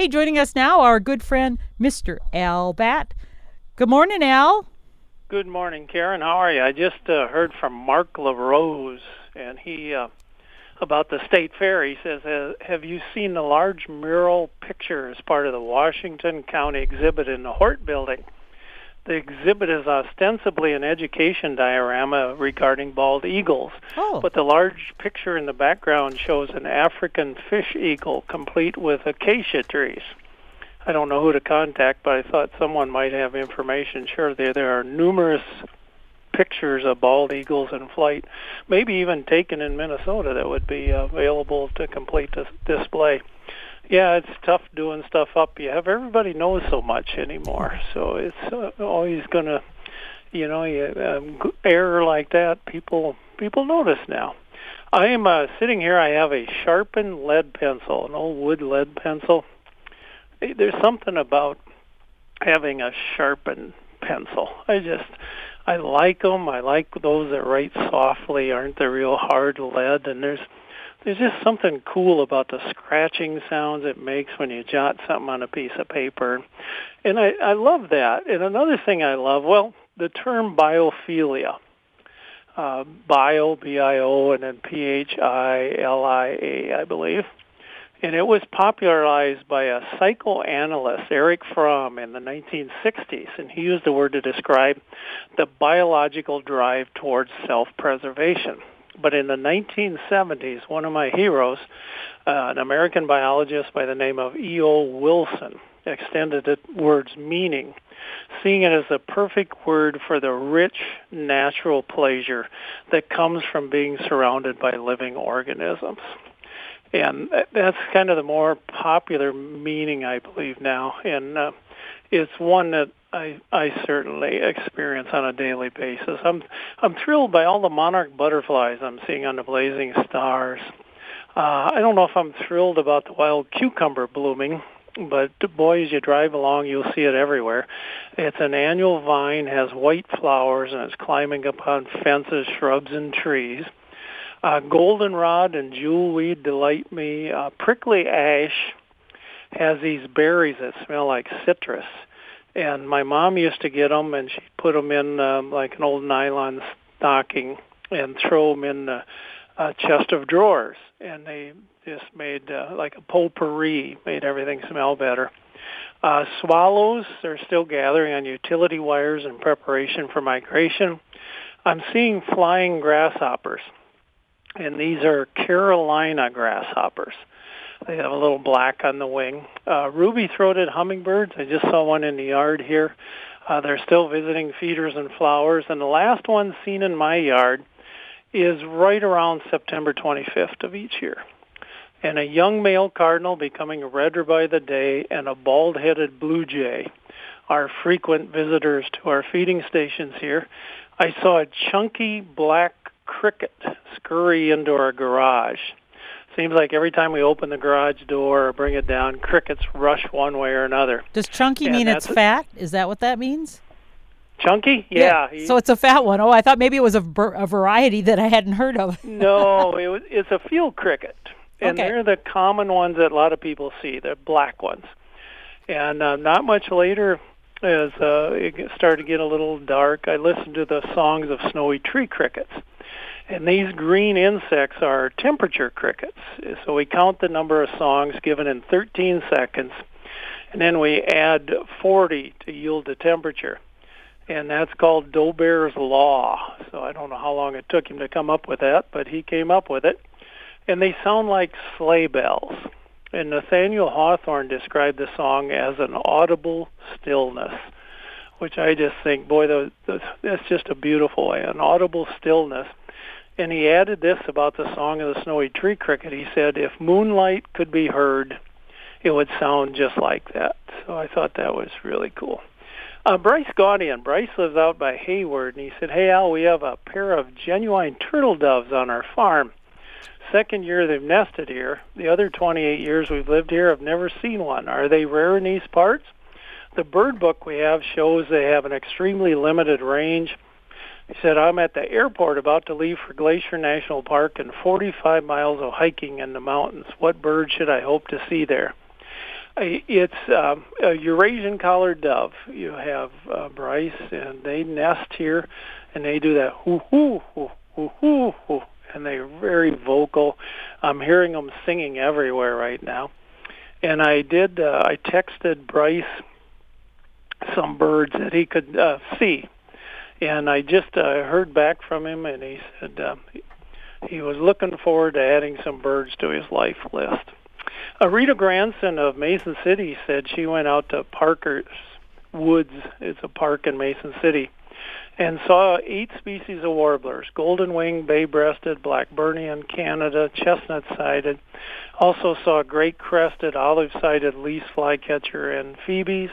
Hey, joining us now, our good friend, Mr. Al Batt. Good morning, Al. Good morning, Karen. How are you? I just uh, heard from Mark LaRose, and he uh, about the state fair. He says, "Have you seen the large mural picture as part of the Washington County exhibit in the Hort Building?" The exhibit is ostensibly an education diorama regarding bald eagles, Oh. but the large picture in the background shows an African fish eagle complete with acacia trees. I don't know who to contact, but I thought someone might have information. Sure, there there are numerous pictures of bald eagles in flight, maybe even taken in Minnesota that would be available to complete the display. Yeah, it's tough doing stuff up. You have everybody knows so much anymore, so it's uh, always gonna, you know, you, um, error like that. People people notice now. I am uh, sitting here. I have a sharpened lead pencil, an old wood lead pencil. There's something about having a sharpened pencil. I just I like them. I like those that write softly, aren't the real hard lead. And there's there's just something cool about the scratching sounds it makes when you jot something on a piece of paper. And I, I love that. And another thing I love, well, the term biophilia. Uh, bio, B-I-O, and then P-H-I-L-I-A, I believe. And it was popularized by a psychoanalyst, Erich Fromm, in the 1960s. And he used the word to describe the biological drive towards self-preservation. But in the 1970s, one of my heroes, uh, an American biologist by the name of E.O. Wilson, extended the word's meaning, seeing it as the perfect word for the rich natural pleasure that comes from being surrounded by living organisms. And that's kind of the more popular meaning, I believe, now. And uh, it's one that I, I certainly experience on a daily basis. I'm I'm thrilled by all the monarch butterflies I'm seeing on the blazing stars. Uh, I don't know if I'm thrilled about the wild cucumber blooming, but boy, as you drive along, you'll see it everywhere. It's an annual vine, has white flowers, and it's climbing upon fences, shrubs, and trees. Uh, goldenrod and jewelweed delight me. Uh, prickly ash has these berries that smell like citrus. And my mom used to get them and she'd put them in um, like an old nylon stocking and throw them in the uh, chest of drawers. And they just made uh, like a potpourri made everything smell better. Uh, swallows are still gathering on utility wires in preparation for migration. I'm seeing flying grasshoppers and these are carolina grasshoppers they have a little black on the wing. Uh, ruby-throated hummingbirds. I just saw one in the yard here. Uh, they're still visiting feeders and flowers. And the last one seen in my yard is right around September 25th of each year. And a young male cardinal becoming redder by the day and a bald-headed blue jay are frequent visitors to our feeding stations here. I saw a chunky black cricket scurry into our garage seems like every time we open the garage door or bring it down, crickets rush one way or another. Does chunky And mean it's fat? Is that what that means? Chunky? Yeah. he- So it's a fat one. Oh, I thought maybe it was a, ver- a variety that I hadn't heard of. no, it was, it's a field cricket, and Okay. they're the common ones that a lot of people see. They're black ones. And uh, not much later, as uh, it started to get a little dark, I listened to the songs of snowy tree crickets. And these green insects are temperature crickets. So we count the number of songs given in 13 seconds, and then we add 40 to yield the temperature. And that's called Dolbear's Law. So I don't know how long it took him to come up with that, but he came up with it. And they sound like sleigh bells. And Nathaniel Hawthorne described the song as an audible stillness, which I just think, boy, that's just a beautiful way, an audible stillness. And he added this about the song of the snowy tree cricket. He said, if moonlight could be heard, it would sound just like that. So I thought that was really cool. Uh, Bryce Gaudian. Bryce lives out by Hayward, and he said, hey, Al, we have a pair of genuine turtle doves on our farm. Second year they've nested here. The other 28 years we've lived here, I've never seen one. Are they rare in these parts? The bird book we have shows they have an extremely limited range. He said, I'm at the airport about to leave for Glacier National Park and 45 miles of hiking in the mountains. What bird should I hope to see there? It's um, a Eurasian collared dove. You have uh, Bryce, and they nest here, and they do that hoo hoo hoo hoo hoo hoo, and they're very vocal. I'm hearing them singing everywhere right now. And I did. Uh, I texted Bryce some birds that he could uh, see, and I just uh, heard back from him, and he said uh, he was looking forward to adding some birds to his life list. Uh, Rita Granson of Mason City said she went out to Parker's Woods. It's a park in Mason City and saw eight species of warblers, golden wing, bay-breasted, blackburnian, Canada, chestnut-sided. Also saw great-crested, olive-sided least flycatcher and phoebes,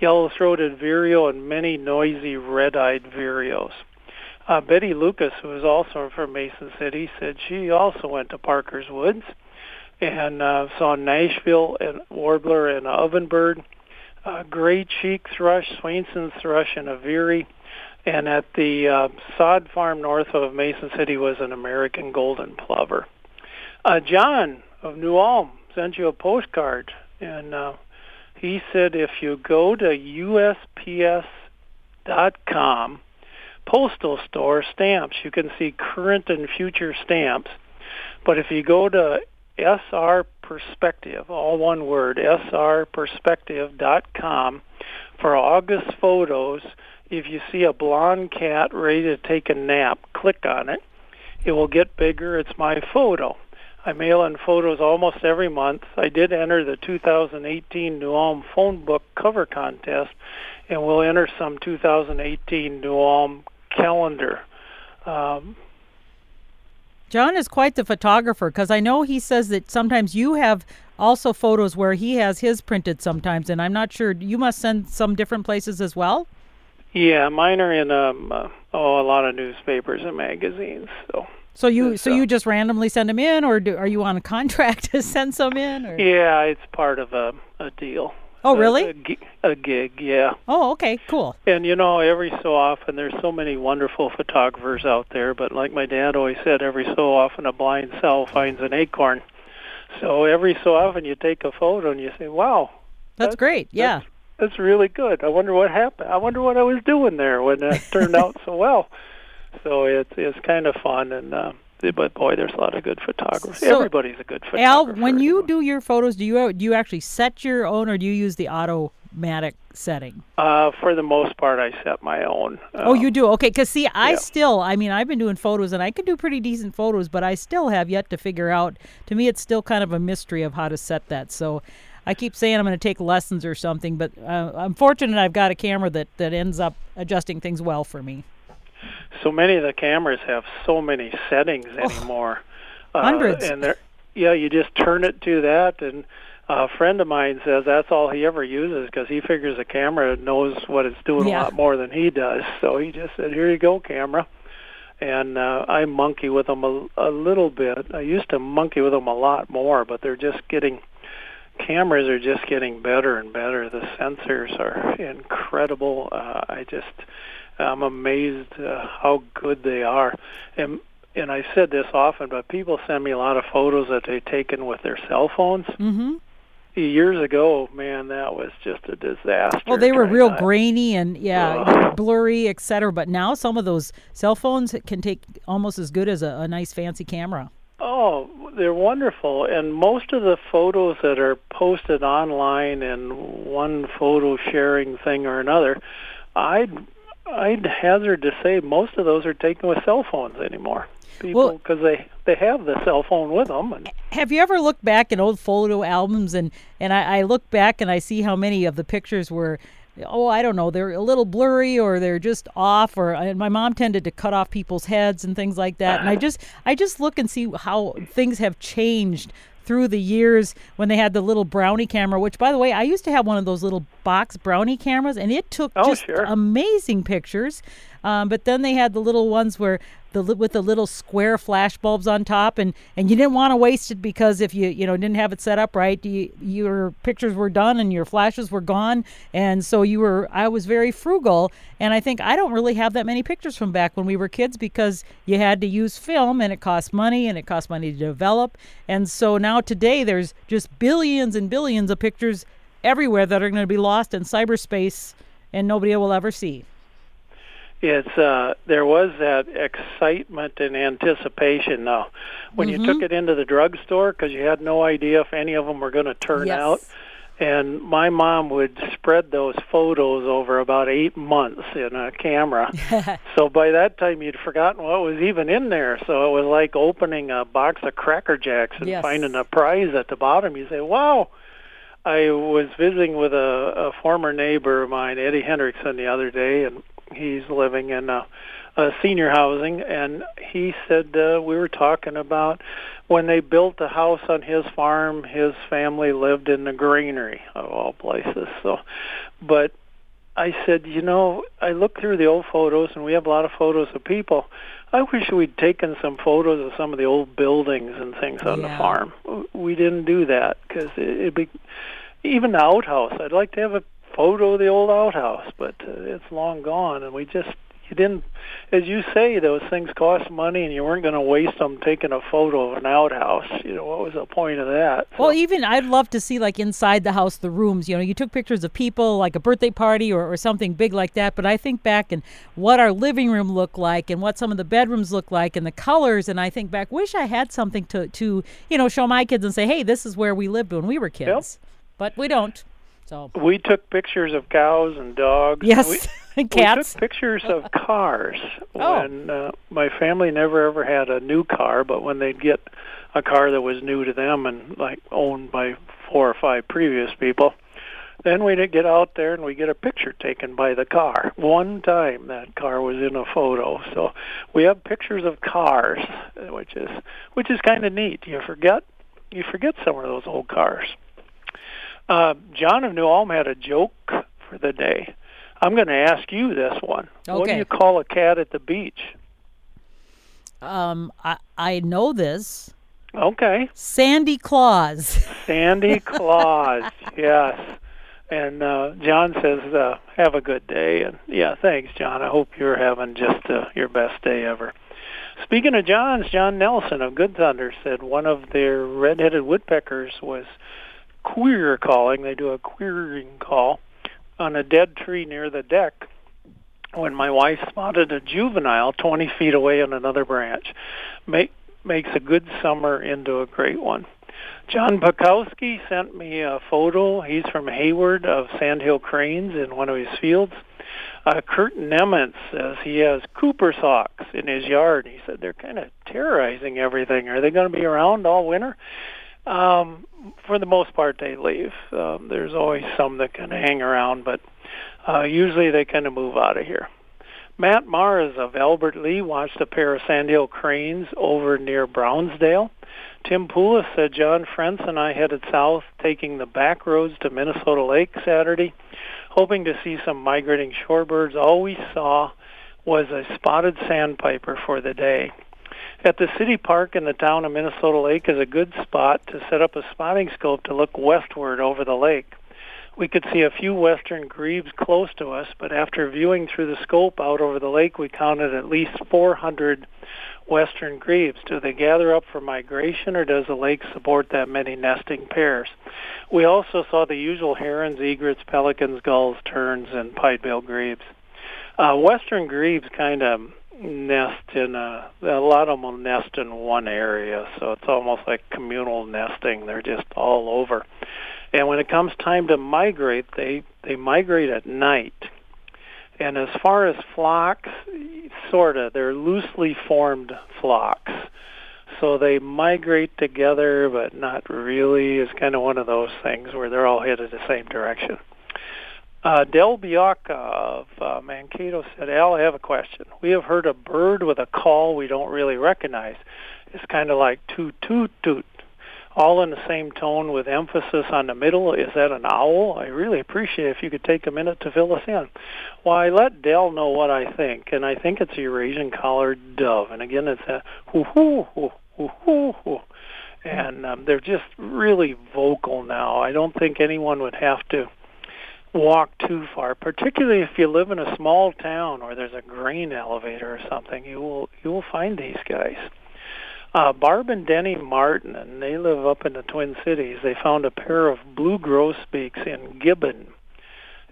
yellow-throated vireo, and many noisy red-eyed vireos. Uh, Betty Lucas, who is also from Mason City, said she also went to Parker's Woods and uh, saw Nashville and warbler and ovenbird, uh, gray cheek thrush, Swainson's thrush, and a veery and at the uh, sod farm north of Mason City was an American golden plover. Uh, John of New Ulm sent you a postcard, and uh, he said if you go to USPS.com, postal store stamps, you can see current and future stamps. But if you go to SR Perspective, all one word, srperspective.com, for August photos, if you see a blonde cat ready to take a nap, click on it. It will get bigger. It's my photo. I mail in photos almost every month. I did enter the 2018 New Ulm phone book cover contest, and we'll enter some 2018 New Ulm calendar. Um, John is quite the photographer because I know he says that sometimes you have also photos where he has his printed sometimes, and I'm not sure. You must send some different places as well. Yeah, mine are in um uh, oh a lot of newspapers and magazines. So so you so uh, you just randomly send them in, or do, are you on a contract to send some in? Or? Yeah, it's part of a a deal. Oh, really? A, a, gig, yeah. Oh, okay, cool. And you know, every so often, there's so many wonderful photographers out there. But like my dad always said, every so often a blind sow finds an acorn. So every so often, you take a photo and you say, "Wow, that's, that's great." Yeah. That's, that's really good. I wonder what happened. I wonder what I was doing there when it turned out so well. So it's it's kind of fun and. Uh, but boy, there's a lot of good photography. So, Everybody's a good photographer. Al, when you do your photos, do you do you actually set your own, or do you use the automatic setting? Uh, for the most part, I set my own. oh, you um, do? Okay, because see, I yeah. still, I mean, I've been doing photos, and I can do pretty decent photos, but I still have yet to figure out. To me, it's still kind of a mystery of how to set that. So I keep saying I'm going to take lessons or something, but uh, I'm fortunate I've got a camera that, that ends up adjusting things well for me. So many of the cameras have so many settings oh, anymore. Hundreds. Uh, and they're, yeah, you just turn it to that, and a friend of mine says that's all he ever uses because he figures the camera knows what it's doing yeah. a lot more than he does. So he just said, "Here you go, camera." And uh, I monkey with them a, a little bit. I used to monkey with them a lot more, but they're just getting cameras are just getting better and better. The sensors are incredible. Uh, I just I'm amazed uh, how good they are. And and I said this often, but people send me a lot of photos that they've taken with their cell phones. Mm-hmm. Years ago, man, that was just a disaster. Well, they were real grainy and yeah, blurry, etc. But now some of those cell phones can take almost as good as a, a nice fancy camera. Oh, they're wonderful, and most of the photos that are posted online in one photo sharing thing or another, I'd I'd hazard to say most of those are taken with cell phones anymore. People because well, they they have the cell phone with them. And, have you ever looked back in old photo albums and and I, I look back and I see how many of the pictures were oh, I don't know, they're a little blurry or they're just off or and my mom tended to cut off people's heads and things like that. And I just I just look and see how things have changed through the years when they had the little brownie camera, which by the way, I used to have one of those little box brownie cameras and it took oh, just sure. amazing pictures. Um, but then they had the little ones where the with the little square flash bulbs on top, and and you didn't want to waste it because if you you know didn't have it set up right, you, your pictures were done and your flashes were gone, and so you were. I was very frugal, and I think I don't really have that many pictures from back when we were kids because you had to use film and it cost money and it cost money to develop, and so now today there's just billions and billions of pictures everywhere that are going to be lost in cyberspace and nobody will ever see. It's uh, there was that excitement and anticipation though when Mm-hmm. you took it into the drugstore because you had no idea if any of them were going to turn Yes. out. And my mom would spread those photos over about eight months in a camera. so by that time, you'd forgotten what was even in there. So it was like opening a box of Cracker Jacks and Yes. finding a prize at the bottom. You say, "Wow!" I was visiting with a, a former neighbor of mine, Eddie Hendrickson, the other day, and he's living in a, a senior housing, and he said uh, we were talking about when they built the house on his farm, his family lived in the granary of all places. So, but I said, you know, I looked through the old photos, and we have a lot of photos of people. I wish we'd taken some photos of some of the old buildings and things on the farm. We didn't do that because it, it'd be even the outhouse. I'd like to have a photo of the old outhouse, but uh, it's long gone, and we just you didn't. As you say, those things cost money, and you weren't going to waste them taking a photo of an outhouse. You know what was the point of that? Well, even I'd love to see like inside the house, the rooms. You know, you took pictures of people, like a birthday party or, or something big like that. But I think back and what our living room looked like, and what some of the bedrooms looked like, and the colors. And I think back, wish I had something to to you know show my kids and say, hey, this is where we lived when we were kids. But we don't. So we took pictures of cows and dogs. yes, We, cats. We took pictures of cars Oh. when uh, my family never ever had a new car, but when they'd get a car that was new to them and like owned by four or five previous people, then we'd get out there and we get a picture taken by the car. One time that car was in a photo, so we have pictures of cars, which is which is kind of neat. You forget you forget some of those old cars. Uh, John of New Ulm had a joke for the day. I'm going to ask you this one. What do you call a cat at the beach? Um, I I know this. Okay, Sandy Claus. Sandy Claus. yes. And uh, John says, uh, "Have a good day." And yeah, thanks, John. I hope you're having just uh, your best day ever. Speaking of Johns, John Nelson of Good Thunder said one of their red-headed woodpeckers was queer calling. They do a queering call on a dead tree near the deck when my wife spotted a juvenile 20 feet away on another branch. Make, makes a good summer into a great one. John Bukowski sent me a photo. He's from Hayward of Sandhill Cranes in one of his fields. Uh, Kurt Nemitz says he has Cooper's hawks in his yard. He said they're kind of terrorizing everything. Are they going to be around all winter? Um, for the most part, they leave. Um, there's always some that kind of hang around, but uh, usually they kind of move out of here. Matt Mars of Albert Lea watched a pair of sandhill cranes over near Brownsdale. Tim Poulos said John Frentz and I headed south, taking the back roads to Minnesota Lake Saturday, hoping to see some migrating shorebirds. All we saw was a spotted sandpiper for the day. At the city park in the town of Minnesota Lake is a good spot to set up a spotting scope to look westward over the lake. We could see a few western grebes close to us, but after viewing through the scope out over the lake, we counted at least 400 western grebes. Do they gather up for migration, or does the lake support that many nesting pairs? We also saw the usual herons, egrets, pelicans, gulls, terns, and pied-billed grebes. Uh, western grebes kind of nest in a, a lot of them will nest in one area, so it's almost like communal nesting. They're just all over. And when it comes time to migrate, they they migrate at night. And as far as flocks, sort of, they're loosely formed flocks. So they migrate together, but not really. It's kind of one of those things where they're all headed the same direction. Uh, Del Bianca of uh, Mankato said, Al, I have a question. We have heard a bird with a call we don't really recognize. It's kind of like toot, toot, toot, all in the same tone with emphasis on the middle. Is that an owl? I really appreciate if you could take a minute to fill us in. Well, I let Dell know what I think, and I think it's a Eurasian collared dove. And again, it's a hoo hoo hoo hoo hoo hoo. And um, they're just really vocal now. I don't think anyone would have to walk too far, particularly if you live in a small town or there's a grain elevator or something. You will you will find these guys. Uh, Barb and Denny Martin, and they live up in the Twin Cities. They found a pair of blue grosbeaks in Gibbon,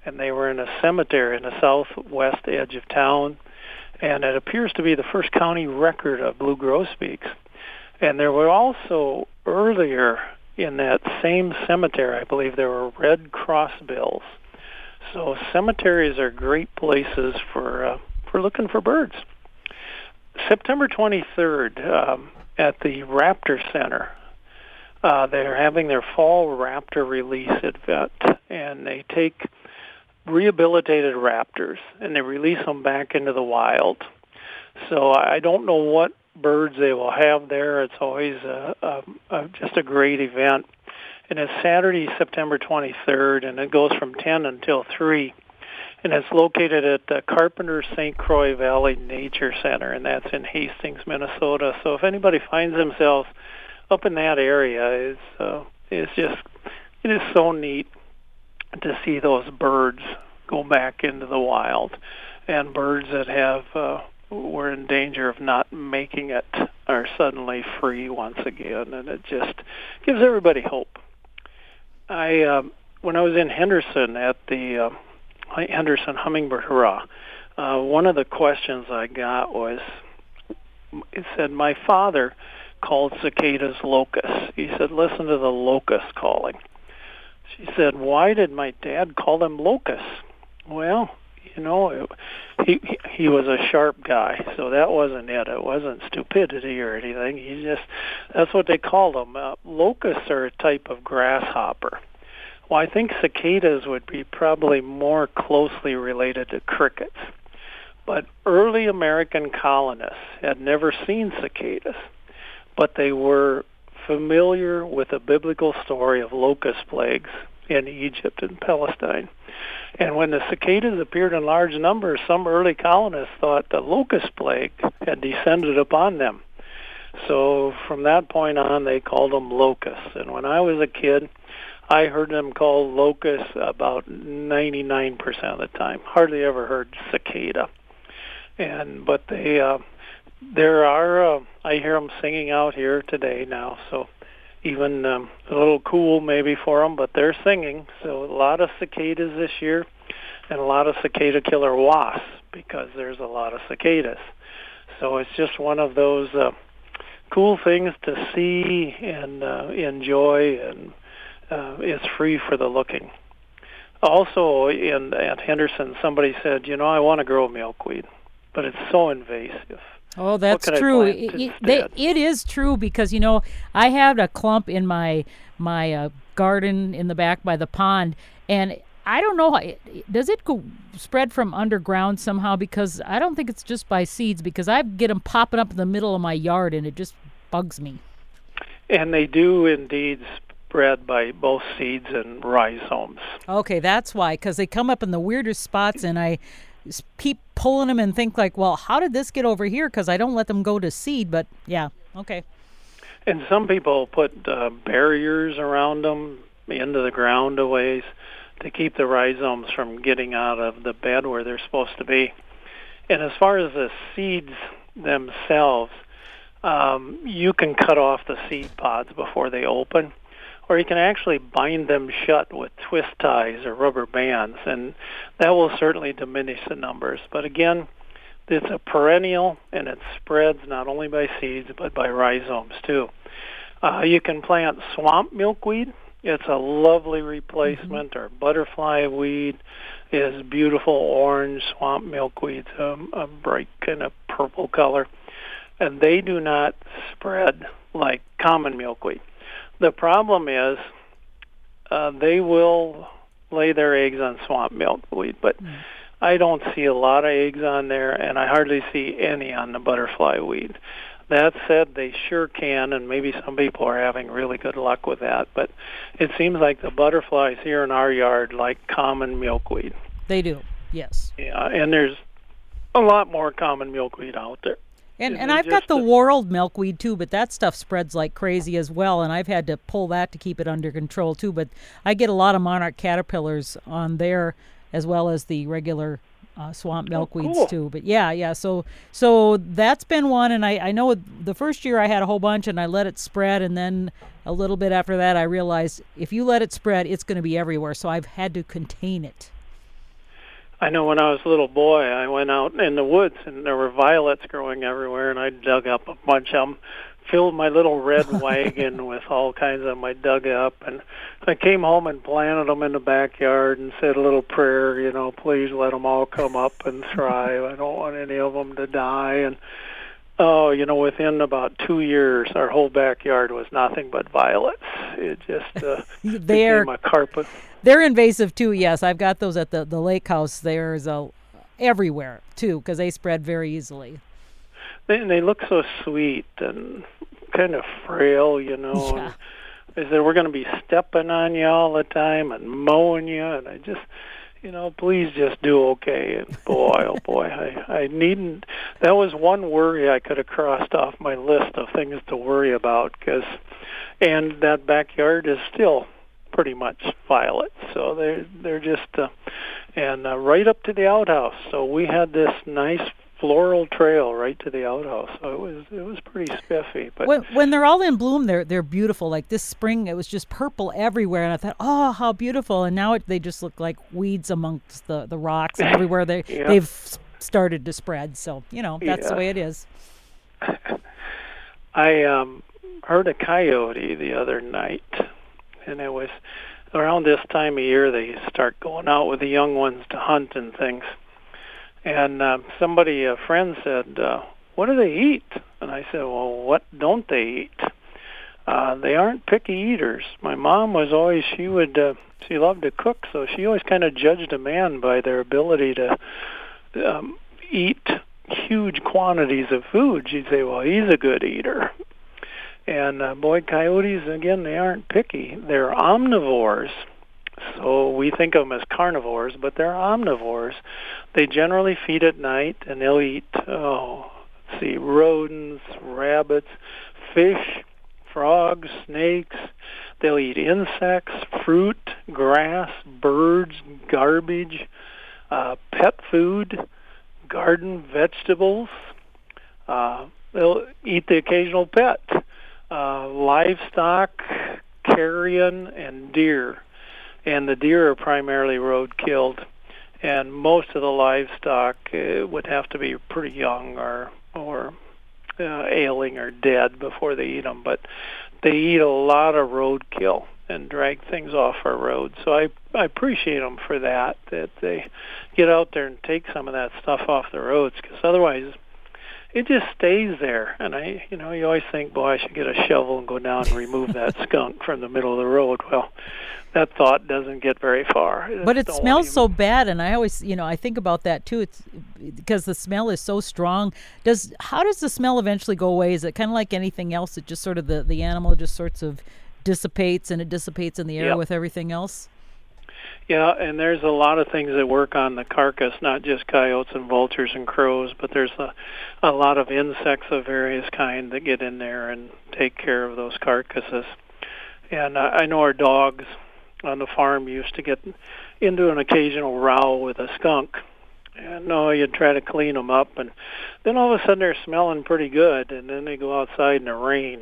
and they were in a cemetery in the southwest edge of town. And it appears to be the first county record of blue grosbeaks. And there were also earlier in that same cemetery, I believe there were red crossbills. So cemeteries are great places for uh, for looking for birds. September 23rd um, at the Raptor Center, uh, they're having their fall raptor release event, and they take rehabilitated raptors and they release them back into the wild. So I don't know what birds they will have there. It's always a, a, a, just a great event. And it's Saturday, September 23rd, and it goes from 10 until 3. And it's located at the Carpenter St. Croix Valley Nature Center, and that's in Hastings, Minnesota. So if anybody finds themselves up in that area, it's, uh, it's just, it is so neat to see those birds go back into the wild and birds that have uh, were in danger of not making it are suddenly free once again, and it just gives everybody hope. I uh, when I was in Henderson at the uh, Henderson Hummingbird Hurrah, uh, one of the questions I got was, it said my father called cicadas locusts. He said, listen to the locust calling. She said, why did my dad call them locusts? Well, you know, he he was a sharp guy, so that wasn't it. It wasn't stupidity or anything. He just that's what they called them. Uh, locusts are a type of grasshopper. Well, I think cicadas would be probably more closely related to crickets. But early American colonists had never seen cicadas, but they were familiar with the biblical story of locust plagues in Egypt and Palestine. And when the cicadas appeared in large numbers, some early colonists thought the locust plague had descended upon them. So from that point on, they called them locusts. And when I was a kid, I heard them called locusts about 99% of the time. Hardly ever heard cicada. And but they, uh, there are, uh, I hear them singing out here today now. So even um, a little cool maybe for them, but they're singing. So a lot of cicadas this year, and a lot of cicada killer wasps because there's a lot of cicadas. So it's just one of those uh, cool things to see and uh, enjoy, and uh, it's free for the looking. Also, in at Henderson, somebody said, you know, I want to grow milkweed, but it's so invasive. Oh, that's true. It, it, they, it is true because you know I had a clump in my my uh, garden in the back by the pond, and I don't know. Does it go spread from underground somehow? Because I don't think it's just by seeds. Because I get them popping up in the middle of my yard, and it just bugs me. And they do indeed spread by both seeds and rhizomes. Okay, that's why. Because they come up in the weirdest spots, and I keep pulling them and think like, well, how did this get over here? Because I don't let them go to seed. But yeah, okay. And some people put uh, barriers around them into the ground a ways to keep the rhizomes from getting out of the bed where they're supposed to be. And as far as the seeds themselves, um, you can cut off the seed pods before they open or you can actually bind them shut with twist ties or rubber bands, and that will certainly diminish the numbers. But again, it's a perennial, and it spreads not only by seeds but by rhizomes too. Uh, you can plant swamp milkweed. It's a lovely replacement, mm-hmm. or butterfly weed is beautiful orange swamp milkweed, um, a bright kind of purple color, and they do not spread like common milkweed. The problem is uh, they will lay their eggs on swamp milkweed, but mm. I don't see a lot of eggs on there, and I hardly see any on the butterfly weed. That said, they sure can, and maybe some people are having really good luck with that. But it seems like the butterflies here in our yard like common milkweed. They do, yes. Yeah, and there's a lot more common milkweed out there. And and I've got the whorled milkweed too, but that stuff spreads like crazy as well, and I've had to pull that to keep it under control too. But I get a lot of monarch caterpillars on there, as well as the regular uh, swamp milkweeds cool. too. But yeah, yeah. So so that's been one, and I I know the first year I had a whole bunch, and I let it spread, and then a little bit after that I realized if you let it spread, it's going to be everywhere. So I've had to contain it. I know when I was a little boy, I went out in the woods and there were violets growing everywhere, and I dug up a bunch of them, filled my little red wagon with all kinds of them I dug up, and I came home and planted them in the backyard and said a little prayer, you know, please let them all come up and thrive. I don't want any of them to die. And oh, you know, within about two years, our whole backyard was nothing but violets. It just uh, they're became a carpet. They're invasive too. Yes, I've got those at the the lake house. There's a everywhere too because they spread very easily. They, they look so sweet and kind of frail, you know. Yeah. And I said we're going to be stepping on you all the time and mowing you, and I just, you know, please just do okay. And boy, oh boy, I I needn't. That was one worry I could have crossed off my list of things to worry about because, and that backyard is still pretty much violet. So they're they're just uh, and uh, right up to the outhouse. So we had this nice floral trail right to the outhouse. So it was it was pretty spiffy. But when, when they're all in bloom, they're they're beautiful. Like this spring, it was just purple everywhere, and I thought, oh, how beautiful! And now it, they just look like weeds amongst the the rocks and everywhere. They Yeah. they've started to spread. So you know that's the way it is. I um heard a coyote the other night, and it was around this time of year they start going out with the young ones to hunt and things. And um, somebody, a friend, said, uh, "What do they eat?" And I said, "Well, what don't they eat?" Uh, they aren't picky eaters. My mom was always she would uh, she loved to cook, so she always kind of judged a man by their ability to um, eat huge quantities of food. She'd say, "Well, he's a good eater." And uh, boy, coyotes again, they aren't picky. They're omnivores. So we think of them as carnivores, but they're omnivores. They generally feed at night, and they'll eat oh, see, rodents, rabbits, fish, frogs, snakes. They'll eat insects, fruit, grass, birds, garbage, uh, pet food, garden vegetables. Uh, they'll eat the occasional pet, uh, livestock, carrion, and deer. And the deer are primarily road killed, and most of the livestock uh, would have to be pretty young or or uh, ailing or dead before they eat them. But they eat a lot of roadkill and drag things off our roads. So I I appreciate them for that that they get out there and take some of that stuff off the roads because otherwise it just stays there. And I, you know, you always think, boy, I should get a shovel and go down and remove that skunk from the middle of the road. Well, that thought doesn't get very far. But it smells even- so bad, and I always, you know, I think about that too. It's because the smell is so strong. Does how does the smell eventually go away? Is it kind of like anything else? It just sort of the the animal just sorts of dissipates and it dissipates in the air Yep. with everything else. Yeah, and there's a lot of things that work on the carcass, not just coyotes and vultures and crows, but there's a, a lot of insects of various kind that get in there and take care of those carcasses. And uh, I know our dogs on the farm used to get into an occasional row with a skunk. And no, you'd try to clean them up, and then all of a sudden they're smelling pretty good, and then they go outside in the rain,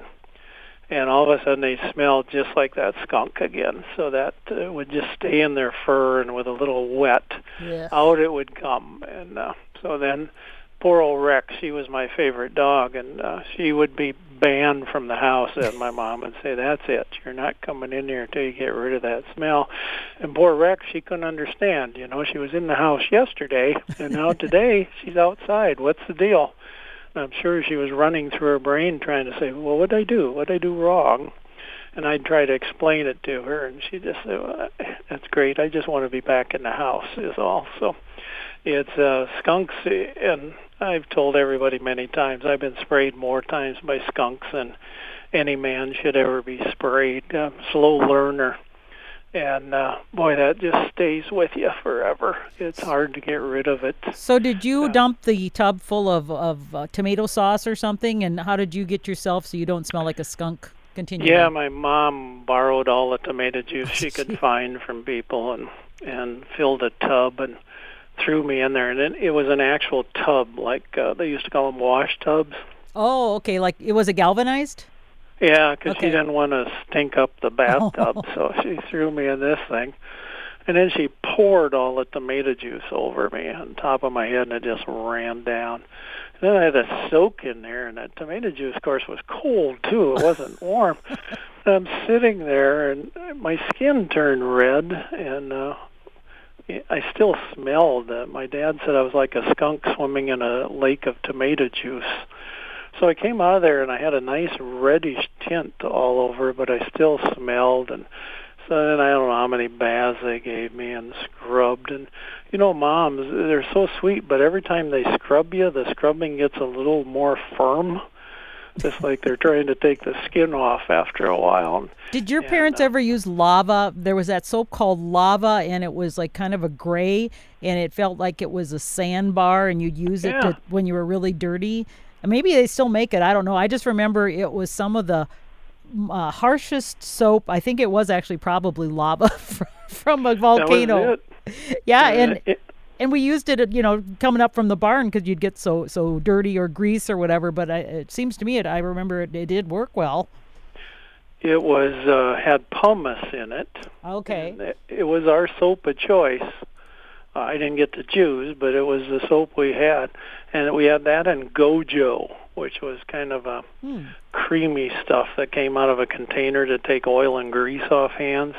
and all of a sudden they smell just like that skunk again. So that uh, would just stay in their fur, and with a little wet, Yeah. out it would come. And uh, so then, poor old Rex, she was my favorite dog, and uh, she would be banned from the house. And my mom would say, "That's it. You're not coming in here until you get rid of that smell." And poor Rex, she couldn't understand. You know, she was in the house yesterday, and now today she's outside. What's the deal? I'm sure she was running through her brain trying to say, "Well, what did I do? What did I do wrong?" And I'd try to explain it to her, and she just said, well, "That's great. I just want to be back in the house." Is all. So it's uh, skunks, and I've told everybody many times I've been sprayed more times by skunks than any man should ever be sprayed. Uh, slow learner, and uh, boy, that just stays with you forever. It's hard to get rid of it. So did you Yeah. dump the tub full of of uh, tomato sauce or something? And how did you get yourself so you don't smell like a skunk? Continue. Yeah, on. my mom borrowed all the tomato juice she could find from people and and filled a tub and threw me in there, and it, it was an actual tub, like uh, they used to call them wash tubs. Oh, okay. Like it was a galvanized. Yeah, because Okay. she didn't want to stink up the bathtub, so she threw me in this thing. And then she poured all the tomato juice over me on top of my head, and it just ran down. And then I had to soak in there, and that tomato juice, of course, was cold too. It wasn't warm. and I'm sitting there, and my skin turned red, and uh, I still smelled. Uh, my dad said I was like a skunk swimming in a lake of tomato juice. So I came out of there and I had a nice reddish tint all over, but I still smelled. And so then I don't know how many baths they gave me and scrubbed. And you know, moms, they're so sweet, but every time they scrub you, the scrubbing gets a little more firm. Just like they're trying to take the skin off after a while. Did your And, parents uh, ever use lava? There was that soap called lava, and it was like kind of a gray, and it felt like it was a sandbar, and you'd use it Yeah. to, when you were really dirty. Maybe they still make it. I don't know. I just remember it was some of the uh, harshest soap. I think it was actually probably lava from, from a volcano. Yeah, and it, and we used it, you know, coming up from the barn because you'd get so so dirty or grease or whatever. But I, it seems to me, it I remember it, it did work well. it was uh, had pumice in it. Okay. It- It was our soap of choice. Uh, I didn't get to choose, but it was the soap we had, and we had that and Gojo, which was kind of a Hmm. creamy stuff that came out of a container to take oil and grease off hands.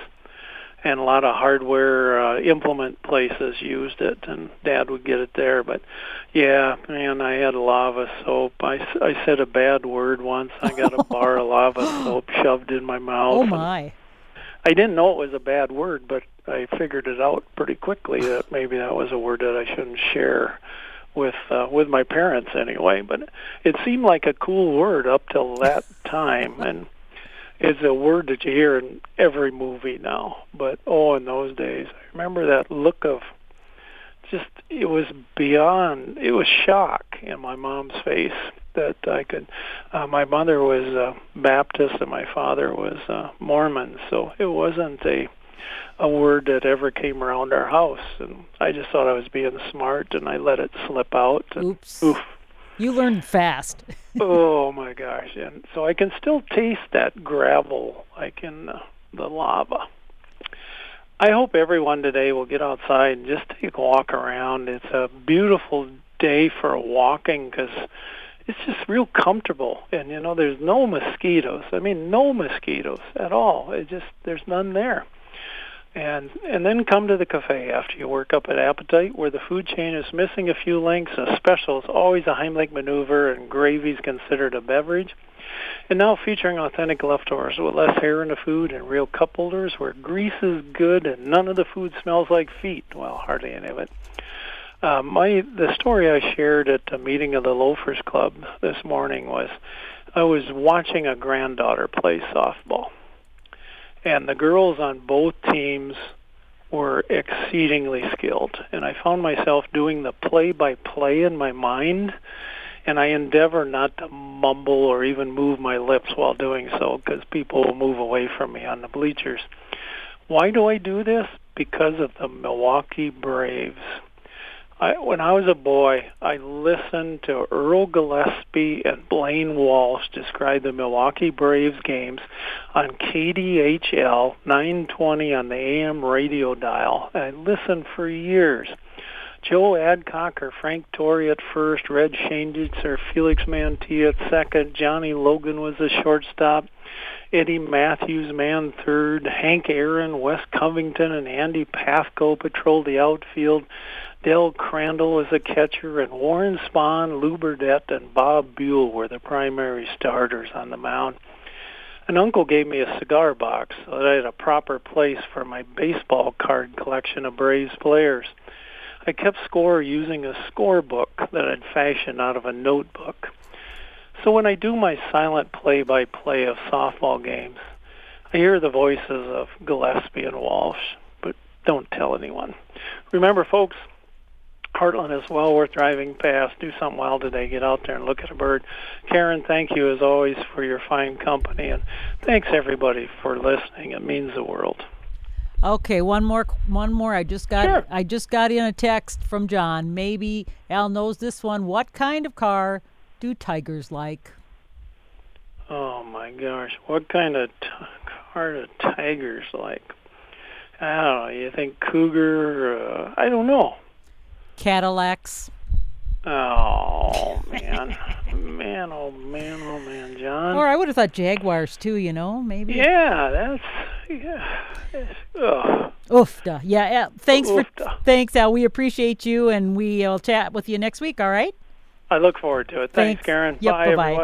And a lot of hardware uh, implement places used it, and Dad would get it there. But yeah, man, I had lava soap. I, s- I said a bad word once. I got a bar of lava soap shoved in my mouth. Oh my. I didn't know it was a bad word, but I figured it out pretty quickly that maybe that was a word that I shouldn't share with uh, with my parents anyway. But it seemed like a cool word up till that time, and it's a word that you hear in every movie now. But oh, in those days, I remember that look of just it was beyond it was shock in my mom's face that I could uh, my mother was uh, Baptist and my father was uh, Mormon so it wasn't a a word that ever came around our house and I just thought I was being smart and I let it slip out and Oops. oof You learn fast. oh my gosh and so I can still taste that gravel like in the, the lava I hope everyone today will get outside and just take a walk around. It's a beautiful day for walking because it's just real comfortable. And you know, there's no mosquitoes. I mean, no mosquitoes at all. It just there's none there. And and then come to the cafe after you work up an appetite, where the food chain is missing a few links. A special is always a Heimlich maneuver, and gravy is considered a beverage. And now featuring authentic leftovers with less hair in the food and real cup holders where grease is good and none of the food smells like feet. Well, hardly any of it. Uh, my the story I shared at the meeting of the Loafers Club this morning was I was watching a granddaughter play softball, and the girls on both teams were exceedingly skilled, and I found myself doing the play-by-play in my mind and I endeavor not to mumble or even move my lips while doing so because people will move away from me on the bleachers. Why do I do this? Because of the Milwaukee Braves. I, when I was a boy, I listened to Earl Gillespie and Blaine Walsh describe the Milwaukee Braves games on KDHL 920 on the AM radio dial. I listened for years. Joe Adcock or Frank Torre at first, Red Schoendienst, Felix Mantilla at second, Johnny Logan was the shortstop, Eddie Mathews man third, Hank Aaron, Wes Covington, and Andy Pafko patrolled the outfield. Del Crandall was the catcher, and Warren Spahn, Lew Burdette, and Bob Buhl were the primary starters on the mound. An uncle gave me a cigar box so that I had a proper place for my baseball card collection of Braves players. I kept score using a scorebook that I'd fashioned out of a notebook. So when I do my silent play-by-play of softball games, I hear the voices of Gillespie and Walsh, but don't tell anyone. Remember, folks, Heartland is well worth driving past. Do something wild today. Get out there and look at a bird. Karen, thank you as always for your fine company, and thanks everybody for listening. It means the world. Okay, one more, one more. I just got, Sure. I just got in a text from John. Maybe Al knows this one. What kind of car do tigers like? Oh my gosh, what kind of t- car do tigers like? I don't know. You think cougar? Uh, I don't know. Cadillacs. Oh man, man, oh man, oh man, John. Or I would have thought jaguars too. You know, maybe. Yeah, that's yeah. Ugh. Oof. duh. Yeah. yeah. Thanks for, thanks Al. We appreciate you, and we'll chat with you next week. All right. I look forward to it. Thanks, Thanks. Karen. Yep, Bye, bye-bye. everyone.